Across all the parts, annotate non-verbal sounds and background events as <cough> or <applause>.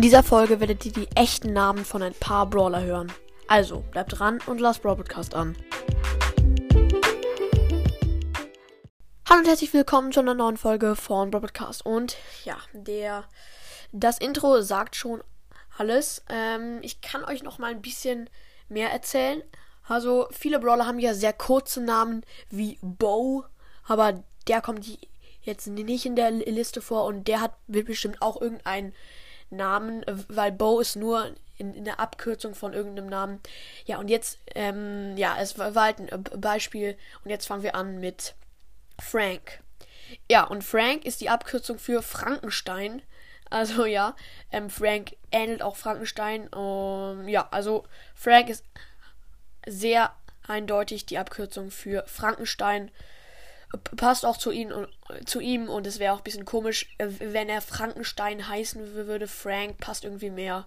In dieser Folge werdet ihr die echten Namen von ein paar Brawler hören. Also, bleibt dran und lasst Brawl Podcast an. Hallo und herzlich willkommen zu einer neuen Folge von Brawl Podcast. Und ja, der, das Intro sagt schon alles. Ähm, ich kann euch noch mal ein bisschen mehr erzählen. Also, viele Brawler haben ja sehr kurze Namen wie Bo, aber der kommt jetzt nicht in der Liste vor und der hat bestimmt auch irgendeinen Namen, weil Bo ist nur in, in, der Abkürzung von irgendeinem Namen. Ja, und jetzt, ähm, ja, es war halt ein Beispiel. Und jetzt fangen wir an mit Frank. Ja, und Frank ist die Abkürzung für Frankenstein. <laughs> Also ja, ähm, Frank ähnelt auch Frankenstein. Um, ja, also Frank ist sehr eindeutig die Abkürzung für Frankenstein passt auch zu ihm, zu ihm und es wäre auch ein bisschen komisch, äh, wenn er Frankenstein heißen würde. Frank passt irgendwie mehr.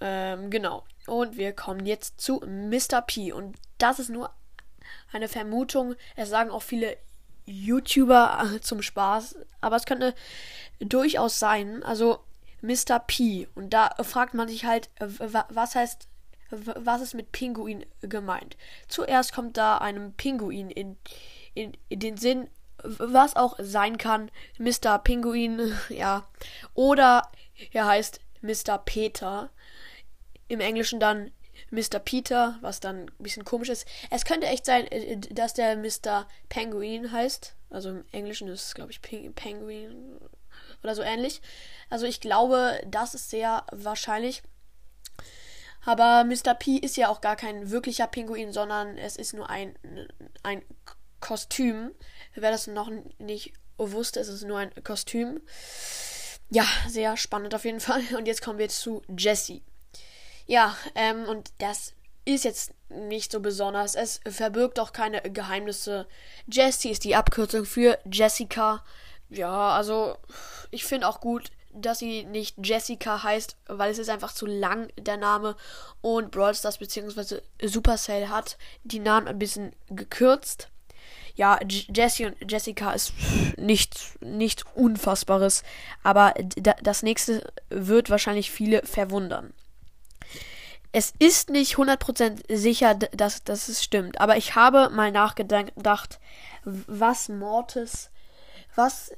Ähm, genau. Und wir kommen jetzt zu Mr. P. Und das ist nur eine Vermutung. Es sagen auch viele YouTuber äh, zum Spaß, aber es könnte durchaus sein. Also Mr. P. Und da fragt man sich halt, was heißt, was ist mit Pinguin gemeint? Zuerst kommt da einem Pinguin in in, in den Sinn, was auch sein kann, Mr. Pinguin, <laughs> ja. Oder er heißt Mr. Peter. Im Englischen dann Mr. Peter, was dann ein bisschen komisch ist. Es könnte echt sein, äh, dass der Mr. Penguin heißt. Also im Englischen ist es, glaube ich, Penguin oder so ähnlich. Also ich glaube, das ist sehr wahrscheinlich. Aber Mr. P ist ja auch gar kein wirklicher Pinguin, sondern es ist nur ein, ein Kostüm. Wer das noch nicht wusste, ist es nur ein Kostüm. Ja, sehr spannend auf jeden Fall. Und jetzt kommen wir zu Jessie. Ja, ähm, und das ist jetzt nicht so besonders. Es verbirgt auch keine Geheimnisse. Jessie ist die Abkürzung für Jessica. Ja, also ich finde auch gut, dass sie nicht Jessica heißt, weil es ist einfach zu lang, der Name. Und Brawl Stars bzw. Supercell hat die Namen ein bisschen gekürzt ja, Jessie und Jessica ist nichts, nichts Unfassbares. Aber das nächste wird wahrscheinlich viele verwundern. Es ist nicht 100% sicher, dass, dass es stimmt. Aber ich habe mal nachgedacht, was Mortis, was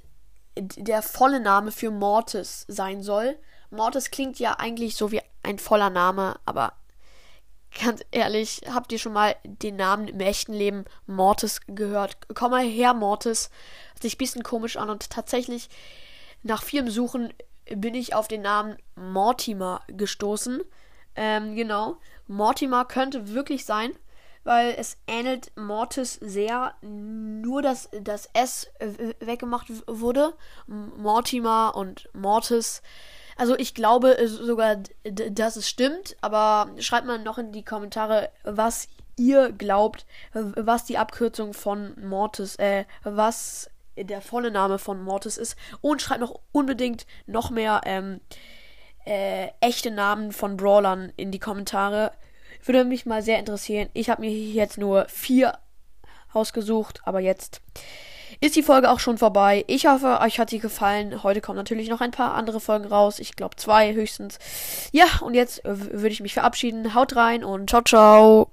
der volle Name für Mortis sein soll. Mortis klingt ja eigentlich so wie ein voller Name, aber Ganz ehrlich, habt ihr schon mal den Namen im echten Leben Mortis gehört? Komm mal her, Mortis. Hört sich ein bisschen komisch an und tatsächlich nach vielem Suchen bin ich auf den Namen Mortimer gestoßen. Ähm, genau. Mortimer könnte wirklich sein, weil es ähnelt Mortis sehr, nur dass das S weggemacht wurde. Mortimer und Mortis also ich glaube äh, sogar, dass es stimmt, aber schreibt mal noch in die Kommentare, was ihr glaubt, was die Abkürzung von Mortis, äh, was der volle Name von Mortis ist. Und schreibt noch unbedingt noch mehr ähm, äh, echte Namen von Brawlern in die Kommentare. Würde mich mal sehr interessieren. Ich habe mir jetzt nur vier ausgesucht, aber jetzt ist die Folge auch schon vorbei. Ich hoffe, euch hat sie gefallen. Heute kommen natürlich noch ein paar andere Folgen raus. Ich glaube zwei höchstens. Ja, und jetzt würde ich mich verabschieden. Haut rein und ciao, ciao.